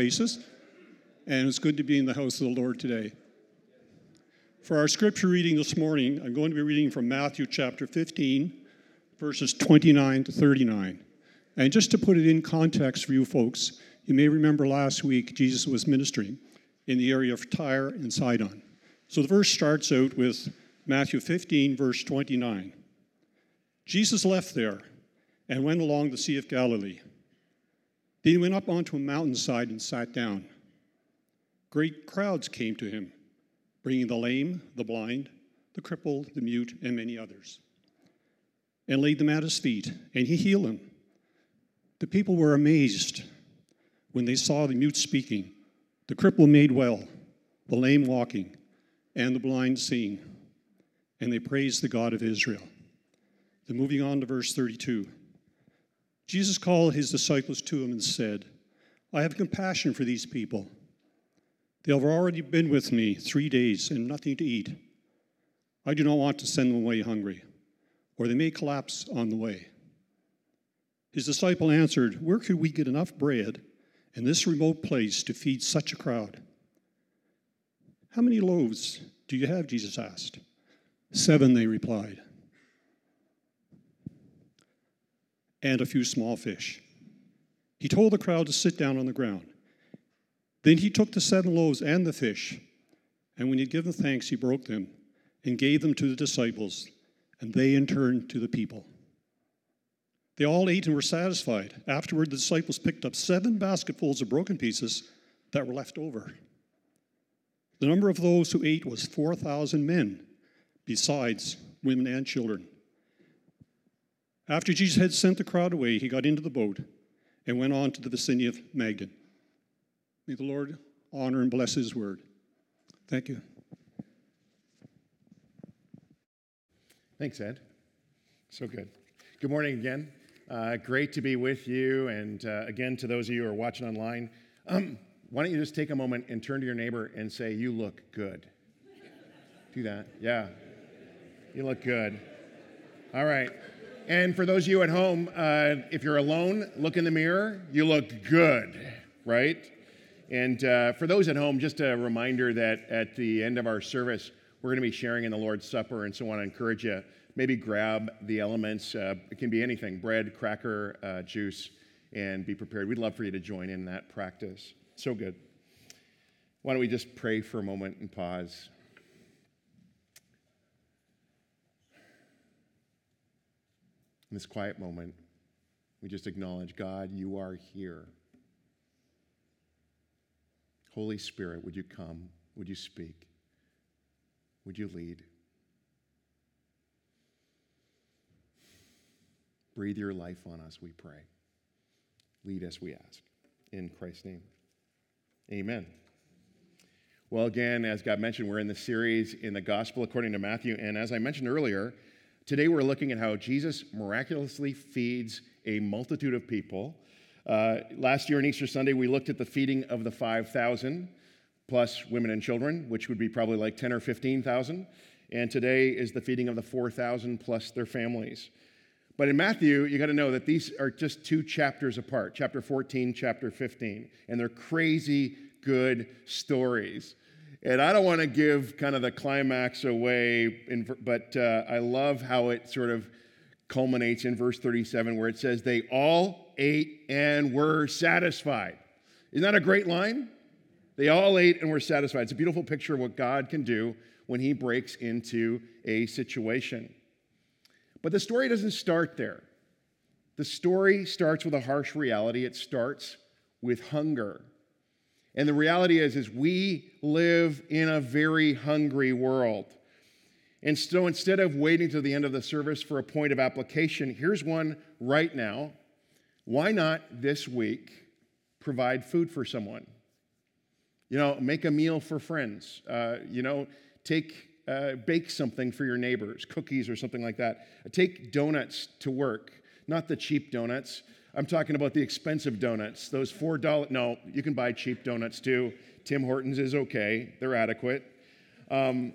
basis, and it's good to be in the house of the Lord today. For our scripture reading this morning, I'm going to be reading from Matthew chapter 15, verses 29 to 39. And just to put it in context for you folks, you may remember last week Jesus was ministering in the area of Tyre and Sidon. So the verse starts out with Matthew 15, verse 29. Jesus left there and went along the Sea of Galilee. Then he went up onto a mountainside and sat down. Great crowds came to him, bringing the lame, the blind, the crippled, the mute, and many others, and laid them at his feet, and he healed them. The people were amazed when they saw the mute speaking, the cripple made well, the lame walking, and the blind seeing, and they praised the God of Israel. Then moving on to verse 32. Jesus called his disciples to him and said, I have compassion for these people. They have already been with me three days and nothing to eat. I do not want to send them away hungry, or they may collapse on the way. His disciple answered, Where could we get enough bread in this remote place to feed such a crowd? How many loaves do you have? Jesus asked. Seven, they replied. And a few small fish. He told the crowd to sit down on the ground. Then he took the seven loaves and the fish, and when he had given thanks, he broke them and gave them to the disciples, and they in turn to the people. They all ate and were satisfied. Afterward, the disciples picked up seven basketfuls of broken pieces that were left over. The number of those who ate was 4,000 men, besides women and children. After Jesus had sent the crowd away, he got into the boat and went on to the vicinity of Magdala. May the Lord honor and bless his word. Thank you. Thanks, Ed. So good. Good morning again. Uh, great to be with you. And uh, again, to those of you who are watching online, um, why don't you just take a moment and turn to your neighbor and say, You look good? Do that. Yeah. You look good. All right. And for those of you at home, uh, if you're alone, look in the mirror. You look good, right? And uh, for those at home, just a reminder that at the end of our service, we're going to be sharing in the Lord's Supper. And so I want to encourage you maybe grab the elements. Uh, it can be anything bread, cracker, uh, juice, and be prepared. We'd love for you to join in that practice. So good. Why don't we just pray for a moment and pause? In this quiet moment, we just acknowledge God, you are here. Holy Spirit, would you come? Would you speak? Would you lead? Breathe your life on us, we pray. Lead us, we ask. In Christ's name. Amen. Well, again, as God mentioned, we're in the series in the Gospel according to Matthew. And as I mentioned earlier, Today we're looking at how Jesus miraculously feeds a multitude of people. Uh, last year on Easter Sunday, we looked at the feeding of the 5,000 plus women and children, which would be probably like 10 or 15,000. And today is the feeding of the 4,000 plus their families. But in Matthew, you got to know that these are just two chapters apart chapter 14, chapter 15. And they're crazy good stories. And I don't want to give kind of the climax away, in, but uh, I love how it sort of culminates in verse 37 where it says, They all ate and were satisfied. Isn't that a great line? They all ate and were satisfied. It's a beautiful picture of what God can do when He breaks into a situation. But the story doesn't start there. The story starts with a harsh reality. It starts with hunger. And the reality is, is we live in a very hungry world. And so instead of waiting to the end of the service for a point of application, here's one right now. Why not this week provide food for someone? You know, make a meal for friends. Uh, you know, take uh, bake something for your neighbors, cookies or something like that. Take donuts to work, not the cheap donuts. I'm talking about the expensive donuts. Those $4, no, you can buy cheap donuts too. Tim Hortons is okay, they're adequate. Um,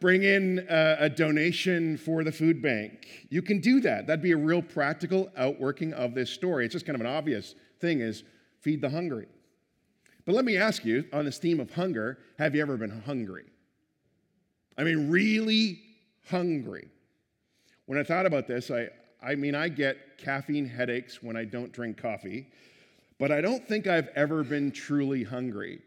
bring in a, a, donation for the food bank. You can do that. That'd be a real practical outworking of this story. It's just kind of an obvious thing is feed the hungry. But let me ask you on this theme of hunger have you ever been hungry? I mean, really hungry. When I thought about this, I, I mean, I get caffeine headaches when I don't drink coffee, but I don't think I've ever been truly hungry.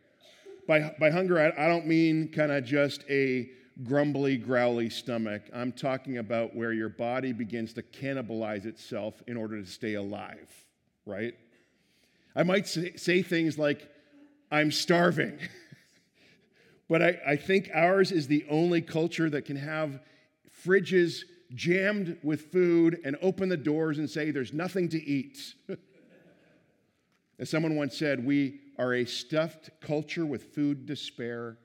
By, by hunger, I, I don't mean kind of just a grumbly, growly stomach. I'm talking about where your body begins to cannibalize itself in order to stay alive, right? I might say, say things like, I'm starving. but I, I think ours is the only culture that can have fridges jammed with food and open the doors and say, There's nothing to eat. As someone once said, we are a stuffed culture with food spare,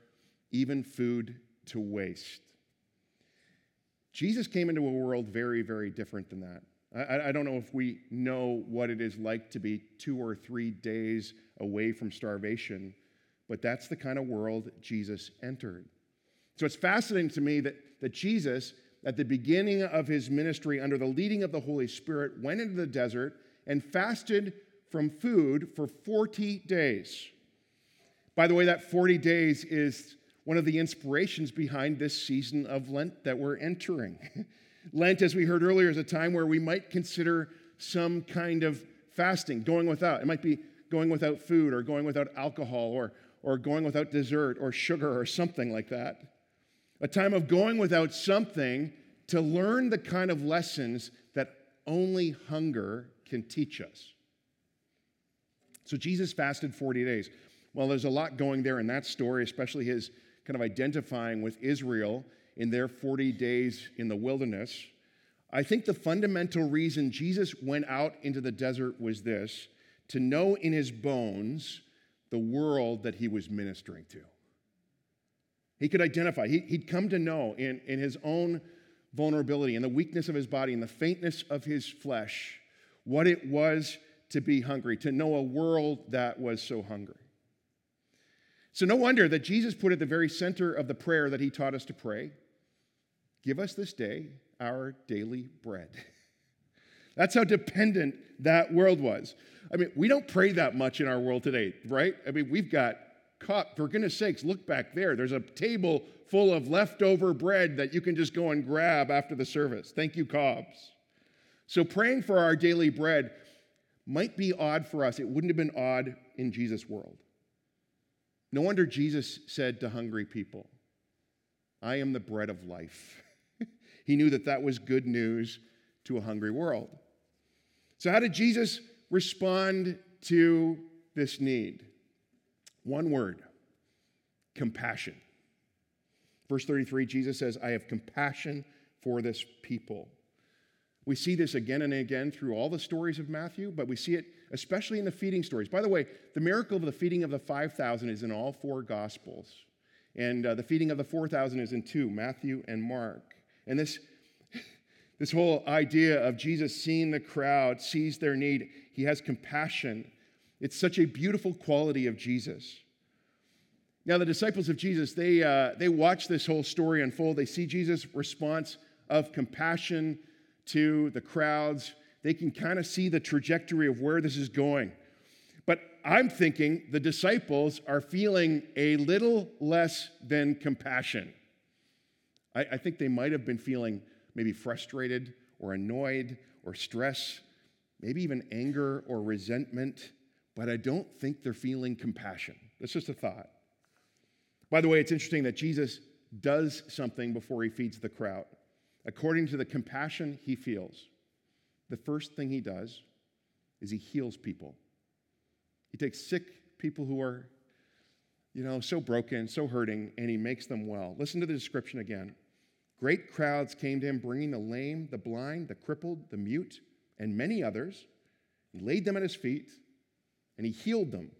even food to waste. Jesus came into a world very, very different than that. I, I, don't know if we know what it is like to be two or three days away from starvation, but that's the kind of world Jesus entered. So it's fascinating to me that, that Jesus, at the beginning of his ministry, under the leading of the Holy Spirit, went into the desert and fasted from food for 40 days. By the way, that 40 days is one of the inspirations behind this season of Lent that we're entering. Lent, as we heard earlier, is a time where we might consider some kind of fasting, going without. It might be going without food or going without alcohol or, or going without dessert or sugar or something like that. A time of going without something to learn the kind of lessons that only hunger can teach us. So Jesus fasted 40 days. Well, there's a lot going there in that story, especially his kind of identifying with Israel in their 40 days in the wilderness. I think the fundamental reason Jesus went out into the desert was this to know in his bones the world that he was ministering to. He could identify, he, would come to know in, in his own vulnerability, in the weakness of his body, in the faintness of his flesh, what it was to be hungry, to know a world that was so hungry. So, no wonder that Jesus put at the very center of the prayer that he taught us to pray Give us this day our daily bread. That's how dependent that world was. I mean, we don't pray that much in our world today, right? I mean, we've got cup, for goodness sakes, look back there. There's a table full of leftover bread that you can just go and grab after the service. Thank you, Cobbs. So, praying for our daily bread might be odd for us. It wouldn't have been odd in Jesus' world. No wonder Jesus said to hungry people, I am the bread of life. he knew that that was good news to a hungry world. So, how did Jesus respond to this need? One word compassion. Verse 33, Jesus says, I have compassion for this people. We see this again and again through all the stories of Matthew, but we see it especially in the feeding stories. By the way, the miracle of the feeding of the 5,000 is in all four Gospels. And uh, the feeding of the 4,000 is in two Matthew and Mark. And this, this whole idea of Jesus seeing the crowd, sees their need, he has compassion. It's such a beautiful quality of Jesus. Now, the disciples of Jesus, they, uh, they watch this whole story unfold. They see Jesus' response of compassion to the crowds. They can kind of see the trajectory of where this is going. But I'm thinking the disciples are feeling a little less than compassion. I, I think they might have been feeling maybe frustrated or annoyed or stress, maybe even anger or resentment, but I don't think they're feeling compassion. That's just a thought. By the way, it's interesting that Jesus does something before he feeds the crowd. According to the compassion he feels, the first thing he does is he heals people. He takes sick people who are, you know, so broken, so hurting, and he makes them well. Listen to the description again. Great crowds came to him, bringing the lame, the blind, the crippled, the mute, and many others. He laid them at his feet, and he healed them.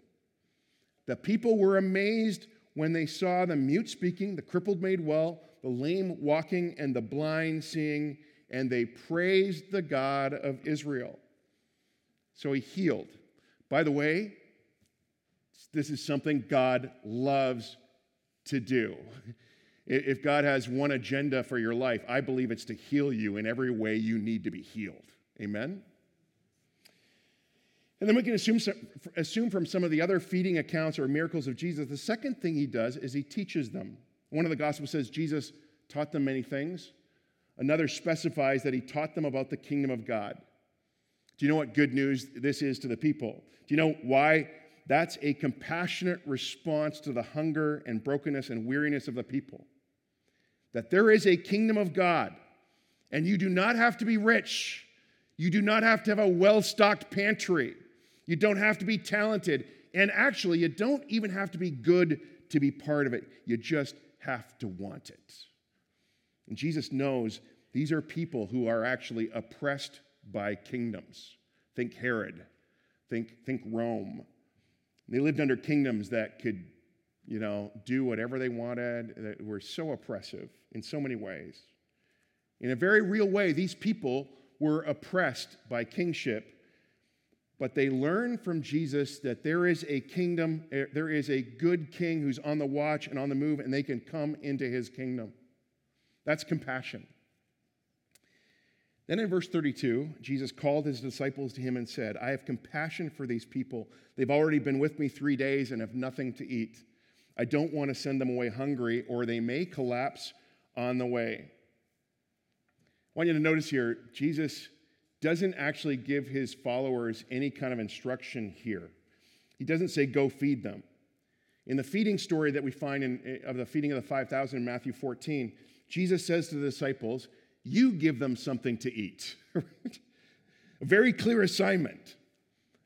The people were amazed when they saw the mute speaking, the crippled made well, the lame walking, and the blind seeing, and they praised the God of Israel. So he healed. By the way, this is something God loves to do. If God has one agenda for your life, I believe it's to heal you in every way you need to be healed. Amen? And then we can assume, assume from some of the other feeding accounts or miracles of Jesus, the second thing he does is he teaches them. One of the Gospels says Jesus taught them many things. Another specifies that he taught them about the kingdom of God. Do you know what good news this is to the people? Do you know why that's a compassionate response to the hunger and brokenness and weariness of the people? That there is a kingdom of God, and you do not have to be rich. You do not have to have a well stocked pantry. You don't have to be talented. And actually, you don't even have to be good to be part of it. You just have to want it. And Jesus knows these are people who are actually oppressed by kingdoms. Think Herod, think, think Rome. They lived under kingdoms that could, you know, do whatever they wanted, that were so oppressive in so many ways. In a very real way, these people were oppressed by kingship, but they learn from Jesus that there is a kingdom, eh, there is a good king who's on the watch and on the move, and they can come into his kingdom. That's compassion. Then in verse 32, Jesus called his disciples to him and said, I have compassion for these people. They've already been with me three days and have nothing to eat. I don't want to send them away hungry, or they may collapse on the way. I want you to notice here, Jesus doesn't actually give his followers any kind of instruction here. He doesn't say, go feed them. In the feeding story that we find in, eh, of the feeding of the 5,000 in Matthew 14, Jesus says to the disciples, You give them something to eat. A very clear assignment.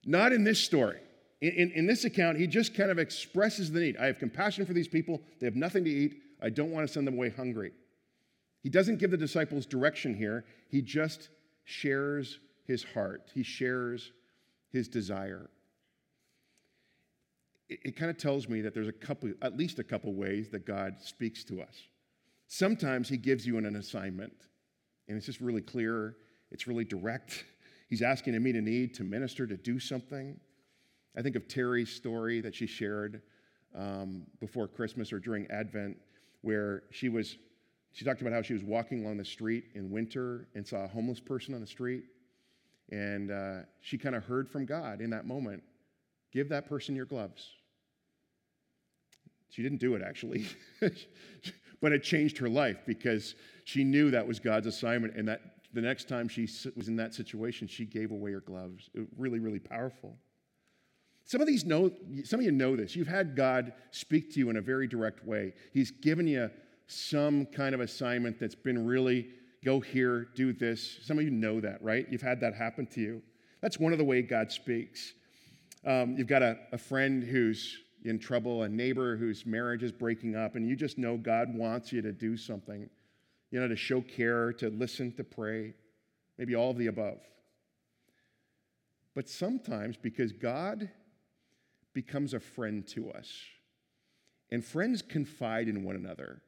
Not in this story. In, in, in, this account, he just kind of expresses the need. I have compassion for these people. They have nothing to eat. I don't want to send them away hungry. He doesn't give the disciples direction here, he just shares his heart, he shares his desire. It, it kind of tells me that there's a couple, at least a couple ways that God speaks to us. Sometimes he gives you an, an assignment, and it's just really clear, it's really direct. He's asking to meet a need, to minister, to do something. I think of Terry's story that she shared um, before Christmas or during Advent, where she was, she talked about how she was walking along the street in winter and saw a homeless person on the street. And uh, she kind of heard from God in that moment give that person your gloves. She didn't do it actually. but it changed her life because she knew that was God's assignment. And that the next time she was in that situation, she gave away her gloves. It was really, really powerful. Some of these know, some of you know this. You've had God speak to you in a very direct way. He's given you some kind of assignment that's been really go here, do this. Some of you know that, right? You've had that happen to you. That's one of the way God speaks. Um, you've got a, a friend who's in trouble, a neighbor whose marriage is breaking up, and you just know God wants you to do something, you know, to show care, to listen, to pray, maybe all of the above. But sometimes, because God becomes a friend to us, and friends confide in one another,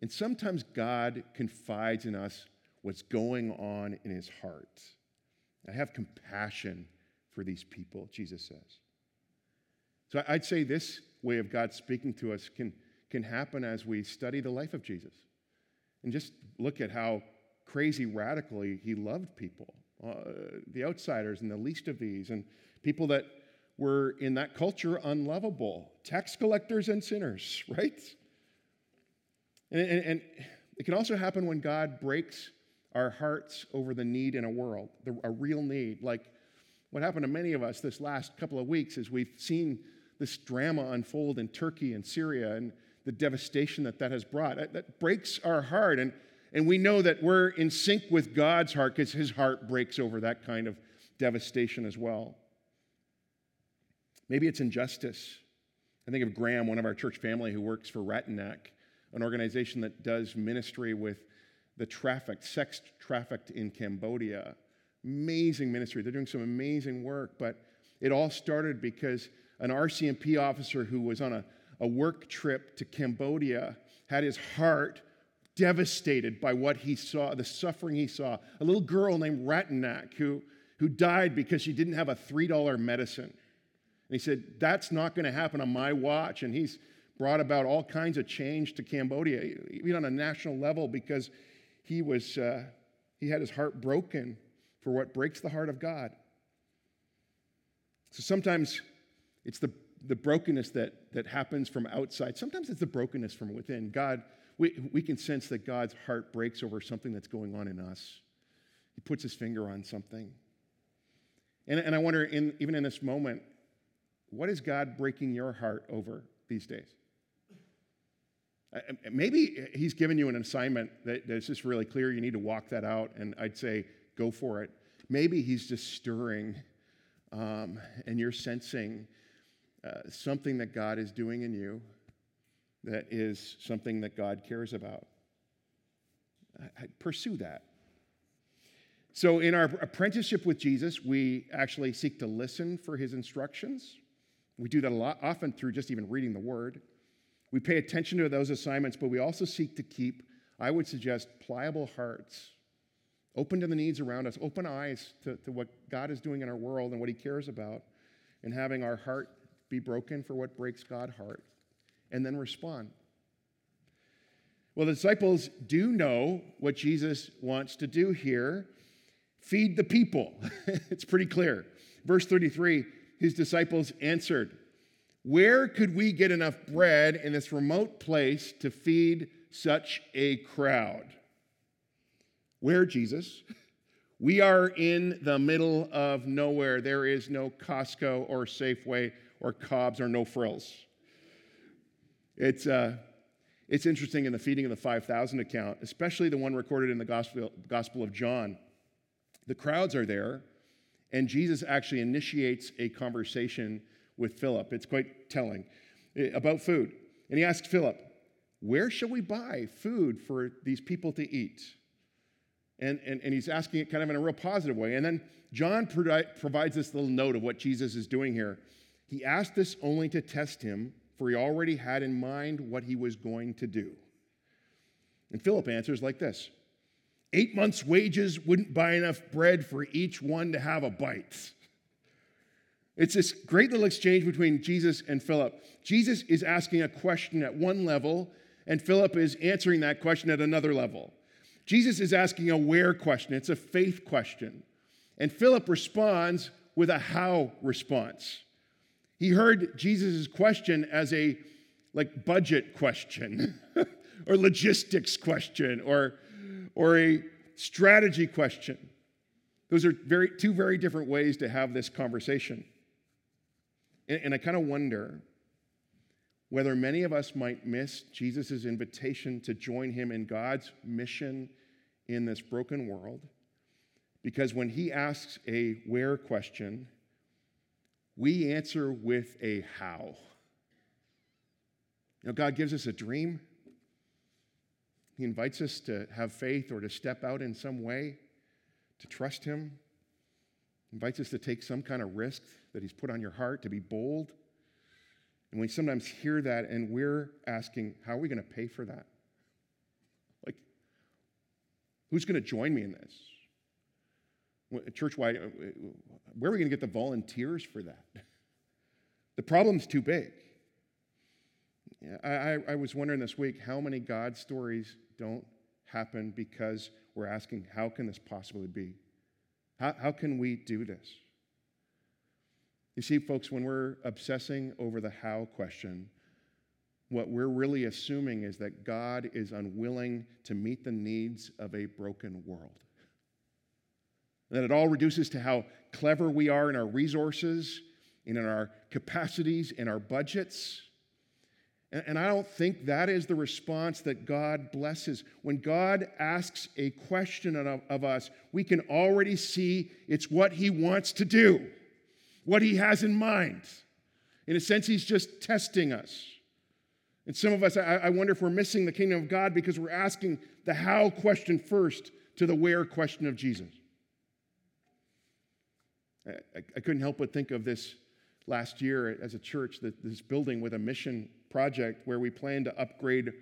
and sometimes God confides in us what's going on in his heart. I have compassion for these people, Jesus says. So I'd say this way of God speaking to us can, can happen as we study the life of Jesus and just look at how crazy radically he loved people, uh, the outsiders and the least of these, and people that were in that culture unlovable, tax collectors and sinners, right? And, and, and it can also happen when God breaks our hearts over the need in a world, the, a real need. Like what happened to many of us this last couple of weeks is we've seen this drama unfold in Turkey and Syria and the devastation that that has brought. That, that breaks our heart. And, and we know that we're in sync with God's heart because his heart breaks over that kind of devastation as well. Maybe it's injustice. I think of Graham, one of our church family who works for Ratanak, an organization that does ministry with the trafficked, sex trafficked in Cambodia. Amazing ministry. They're doing some amazing work, but it all started because an RCMP officer who was on a, a work trip to Cambodia had his heart devastated by what he saw, the suffering he saw. A little girl named Ratanak who, who died because she didn't have a $3 medicine. And he said, That's not going to happen on my watch. And he's brought about all kinds of change to Cambodia, even on a national level, because he, was, uh, he had his heart broken for what breaks the heart of God. So sometimes it's the, the brokenness that, that happens from outside. Sometimes it's the brokenness from within. God, we, we can sense that God's heart breaks over something that's going on in us. He puts his finger on something. And, and I wonder, in, even in this moment, what is God breaking your heart over these days? Maybe he's given you an assignment that, that's just really clear. You need to walk that out, and I'd say go for it. Maybe he's just stirring, um, and you're sensing uh, something that God is doing in you that is something that God cares about. I, I pursue that. So, in our apprenticeship with Jesus, we actually seek to listen for his instructions. We do that a lot, often through just even reading the word. We pay attention to those assignments, but we also seek to keep, I would suggest, pliable hearts, open to the needs around us, open eyes to, to what God is doing in our world and what He cares about, and having our heart be broken for what breaks God's heart, and then respond. Well, the disciples do know what Jesus wants to do here feed the people. it's pretty clear. Verse 33 his disciples answered, where could we get enough bread in this remote place to feed such a crowd? Where, Jesus? We are in the middle of nowhere. There is no Costco or Safeway or Cobb's or no frills. It's, uh, it's interesting in the feeding of the 5,000 account, especially the one recorded in the Gospel, Gospel of John. The crowds are there, and Jesus actually initiates a conversation with Philip. It's quite telling about food. And he asked Philip, Where shall we buy food for these people to eat? And, and, and he's asking it kind of in a real positive way. And then John provides this little note of what Jesus is doing here. He asked this only to test him, for he already had in mind what he was going to do. And Philip answers like this Eight months' wages wouldn't buy enough bread for each one to have a bite. It's this great little exchange between Jesus and Philip. Jesus is asking a question at one level, and Philip is answering that question at another level. Jesus is asking a where question, it's a faith question. And Philip responds with a how response. He heard Jesus' question as a like budget question or logistics question or, or a strategy question. Those are very, two very different ways to have this conversation. And, and I kind of wonder whether many of us might miss Jesus' invitation to join him in God's mission in this broken world. Because when he asks a where question, we answer with a how. You know, God gives us a dream. He invites us to have faith or to step out in some way, to trust Him. Invites us to take some kind of risk that He's put on your heart, to be bold. And we sometimes hear that and we're asking, how are we going to pay for that? Like, who's going to join me in this? Church-wide, uh, where are we going to get the volunteers for that? The problem's too big. I, I, I was wondering this week how many God stories don't happen because we're asking, how can this possibly be? How, how can we do this? You see, folks, when we're obsessing over the how question, what we're really assuming is that God is unwilling to meet the needs of a broken world. That it all reduces to how clever we are in our resources, and in our capacities, in our budgets. And I don't think that is the response that God blesses. When God asks a question of us, we can already see it's what He wants to do what he has in mind. In a sense, he's just testing us. And some of us, I, I wonder if we're missing the kingdom of God because we're asking the how question first to the where question of Jesus. I, I couldn't help but think of this last year as a church, this building with a mission project where we plan to upgrade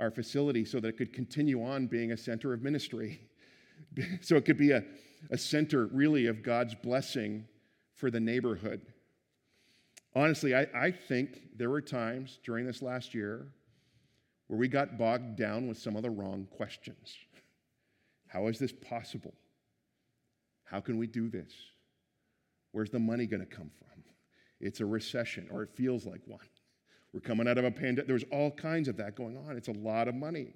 our facility so that it could continue on being a center of ministry. so it could be a, a center really of God's blessing for the neighborhood. Honestly, I, I think there were times during this last year where we got bogged down with some of the wrong questions. How is this possible? How can we do this? Where's the money going to come from? It's a recession, or it feels like one. We're coming out of a pandemic. There's all kinds of that going on. It's a lot of money.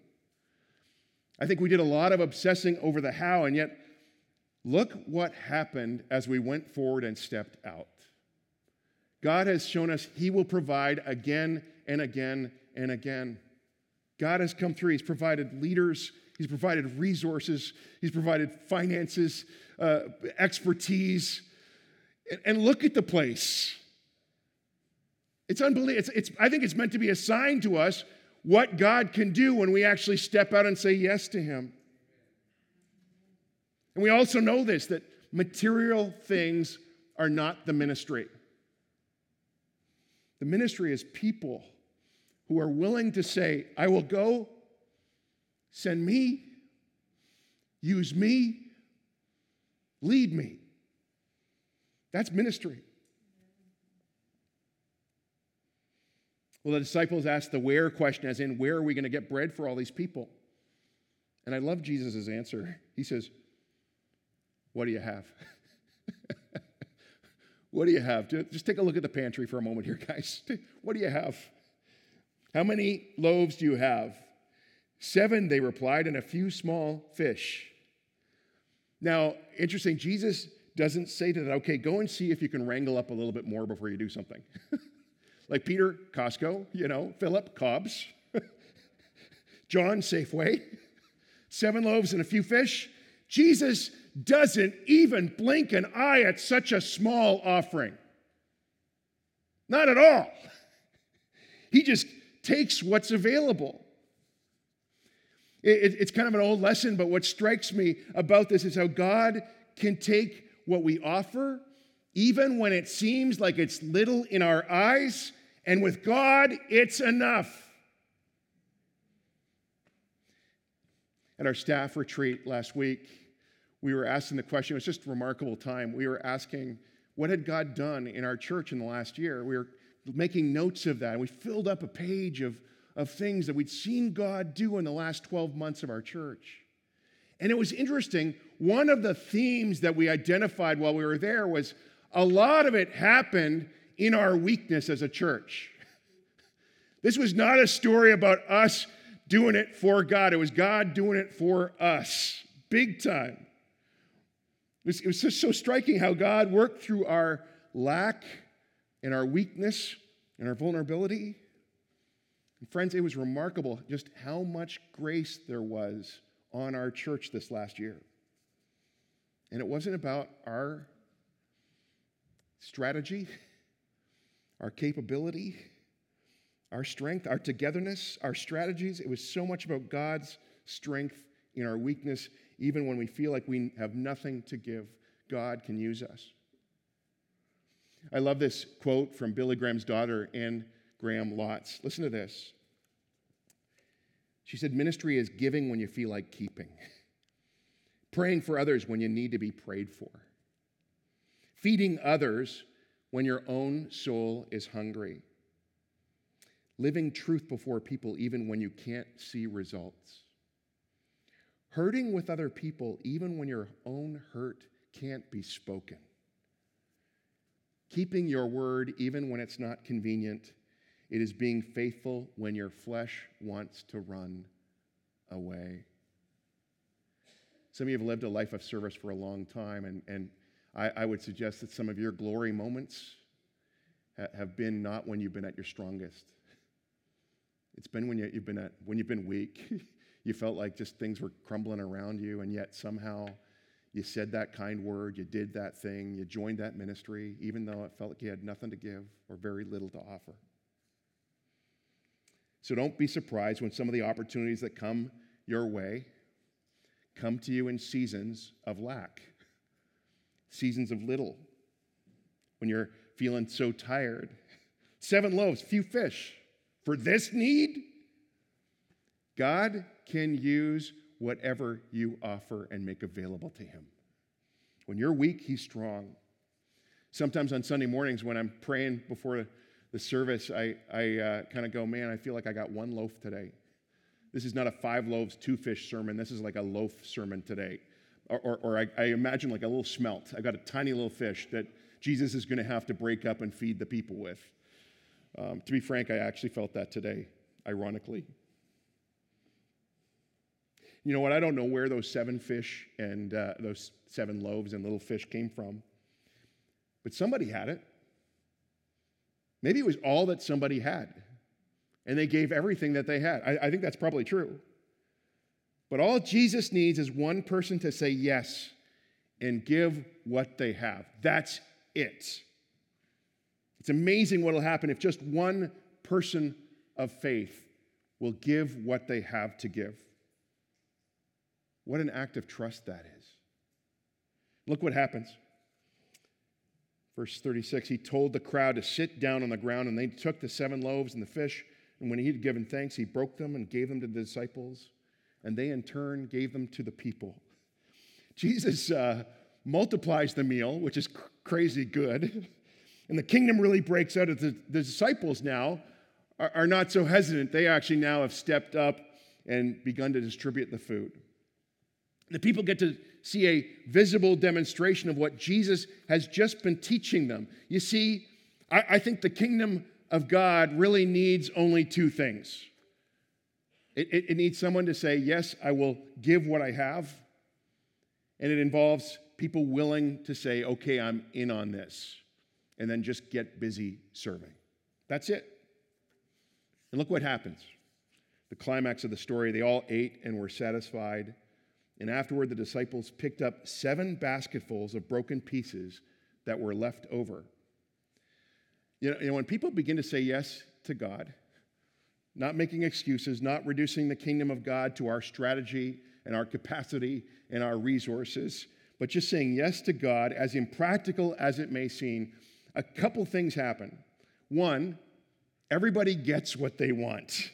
I think we did a lot of obsessing over the how, and yet look what happened as we went forward and stepped out. God has shown us He will provide again and again and again. God has come through. He's provided leaders, He's provided resources, He's provided finances, uh, expertise. And, and look at the place. It's unbelievable. It's, it's, I think it's meant to be a sign to us what God can do when we actually step out and say yes to Him. And we also know this that material things are not the ministry. The ministry is people who are willing to say, I will go, send me, use me, lead me. That's ministry. Well, the disciples asked the where question, as in, where are we going to get bread for all these people? And I love Jesus' answer. He says, What do you have? what do you have? Just take a look at the pantry for a moment here, guys. What do you have? How many loaves do you have? Seven, they replied, and a few small fish. Now, interesting, Jesus doesn't say to that, okay, go and see if you can wrangle up a little bit more before you do something. Like Peter, Costco, you know, Philip, Cobb's, John, Safeway, seven loaves and a few fish. Jesus doesn't even blink an eye at such a small offering. Not at all. He just takes what's available. it's kind of an old lesson, but what strikes me about this is how God can take what we offer, even when it seems like it's little in our eyes, and with God, it's enough. At our staff retreat last week, we were asking the question, it was just a remarkable time. We were asking, what had God done in our church in the last year? We were making notes of that, and we filled up a page of, of things that we'd seen God do in the last 12 months of our church. And it was interesting. One of the themes that we identified while we were there was a lot of it happened in our weakness as a church. This was not a story about us doing it for God, it was God doing it for us, big time. It was, it was just so striking how God worked through our lack and our weakness and our vulnerability. And friends, it was remarkable just how much grace there was on our church this last year. And it wasn't about our strategy our capability, our strength, our togetherness, our strategies. It was so much about God's strength in our weakness, even when we feel like we have nothing to give. God can use us. I love this quote from Billy Graham's daughter, Anne Graham Lotz. Listen to this. She said, Ministry is giving when you feel like keeping, praying for others when you need to be prayed for, feeding others when your own soul is hungry. Living truth before people even when you can't see results. Hurting with other people even when your own hurt can't be spoken. Keeping your word even when it's not convenient. It is being faithful when your flesh wants to run away. Some of you have lived a life of service for a long time, and, and I, I would suggest that some of your glory moments ha- have been not when you've been at your strongest. It's been when you, you've been at when you've been weak. you felt like just things were crumbling around you, and yet somehow you said that kind word, you did that thing, you joined that ministry, even though it felt like you had nothing to give or very little to offer. So don't be surprised when some of the opportunities that come your way come to you in seasons of lack seasons of little, when you're feeling so tired. Seven loaves, few fish. For this need, God can use whatever you offer and make available to Him. When you're weak, He's strong. Sometimes on Sunday mornings, when I'm praying before the service, I, I uh, kind of go, man, I feel like I got one loaf today. This is not a five loaves, two fish sermon. This is like a loaf sermon today or, or, or I, I, imagine like a little smelt. I got a tiny little fish that Jesus is going to have to break up and feed the people with. Um, to be frank, I actually felt that today, ironically. You know what? I don't know where those seven fish and uh, those seven loaves and little fish came from, but somebody had it. Maybe it was all that somebody had, and they gave everything that they had. I, I think that's probably true. But all Jesus needs is one person to say yes and give what they have. That's it. It's amazing what will happen if just one person of faith will give what they have to give. What an act of trust that is. Look what happens. Verse 36 He told the crowd to sit down on the ground, and they took the seven loaves and the fish. And when he had given thanks, he broke them and gave them to the disciples, and they in turn gave them to the people. Jesus uh, multiplies the meal, which is cr- crazy good. And the kingdom really breaks out. The, the disciples now are, are not so hesitant. They actually now have stepped up and begun to distribute the food. The people get to see a visible demonstration of what Jesus has just been teaching them. You see, I, I think the kingdom of God really needs only two things it, it, it needs someone to say, Yes, I will give what I have. And it involves people willing to say, Okay, I'm in on this. And then just get busy serving. That's it. And look what happens. The climax of the story they all ate and were satisfied. And afterward, the disciples picked up seven basketfuls of broken pieces that were left over. You know, you know, when people begin to say yes to God, not making excuses, not reducing the kingdom of God to our strategy and our capacity and our resources, but just saying yes to God, as impractical as it may seem, a couple things happen. One, everybody gets what they want.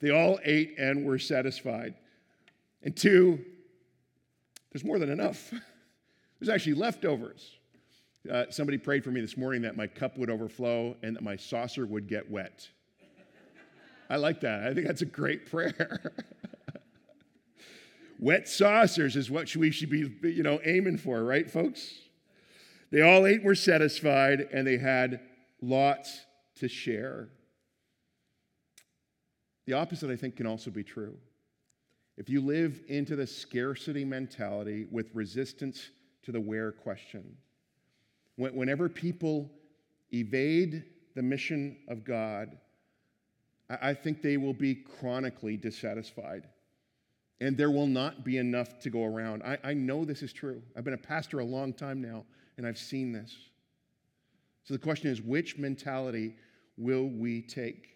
They all ate and were satisfied. And two, there's more than enough. There's actually leftovers. Uh, somebody prayed for me this morning that my cup would overflow and that my saucer would get wet. I like that. I think that's a great prayer. wet saucers is what we should be, you know, aiming for, right, folks? They all ate were satisfied, and they had lots to share. The opposite, I think, can also be true. If you live into the scarcity mentality with resistance to the where question, whenever people evade the mission of God, I think they will be chronically dissatisfied. And there will not be enough to go around. I, I know this is true. I've been a pastor a long time now, and I've seen this. So the question is which mentality will we take?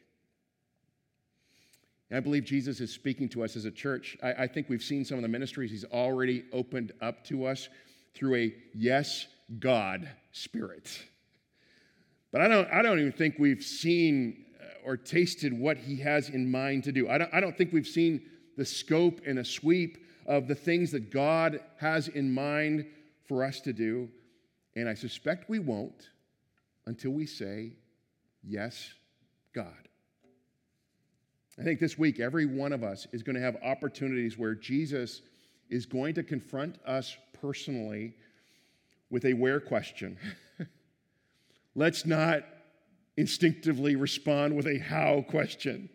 I believe Jesus is speaking to us as a church. I, I, think we've seen some of the ministries he's already opened up to us through a yes, God spirit. But I don't, I don't even think we've seen or tasted what he has in mind to do. I don't, I don't think we've seen the scope and a sweep of the things that God has in mind for us to do. And I suspect we won't until we say, Yes, God. I think this week, every one of us is going to have opportunities where Jesus is going to confront us personally with a where question. Let's not instinctively respond with a how question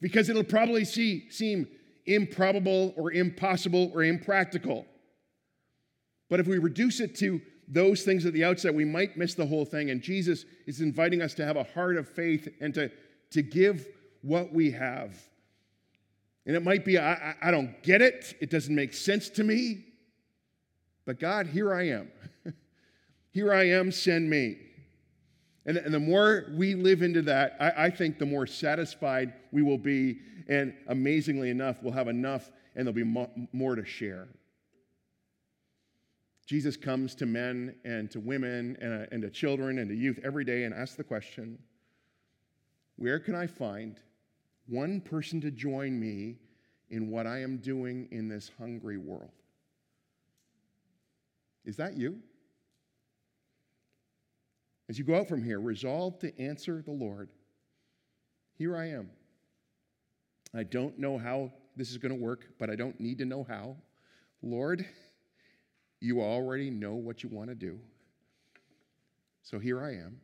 because it'll probably see, seem improbable or impossible or impractical. But if we reduce it to those things at the outset, we might miss the whole thing. And Jesus is inviting us to have a heart of faith and to, to give what we have. And it might be, I, I don't get it, it doesn't make sense to me. But God, here I am. here I am, send me. And, and the more we live into that, I, I think the more satisfied we will be. And amazingly enough, we'll have enough and there'll be mo- more to share. Jesus comes to men and to women and, uh, and to children and to youth every day and asks the question Where can I find one person to join me in what I am doing in this hungry world. Is that you? As you go out from here, resolve to answer the Lord. Here I am. I don't know how this is going to work, but I don't need to know how. Lord, you already know what you want to do. So here I am.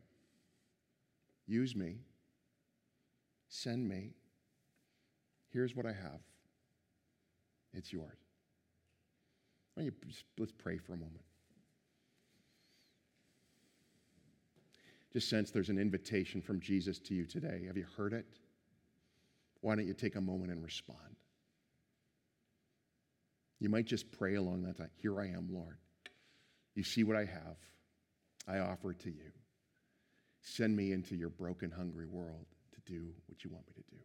Use me. Send me. Here's what I have. It's yours. Let's pray for a moment. Just sense there's an invitation from Jesus to you today. Have you heard it? Why don't you take a moment and respond? You might just pray along that time. Here I am, Lord. You see what I have. I offer it to you. Send me into your broken, hungry world to do what you want me to do.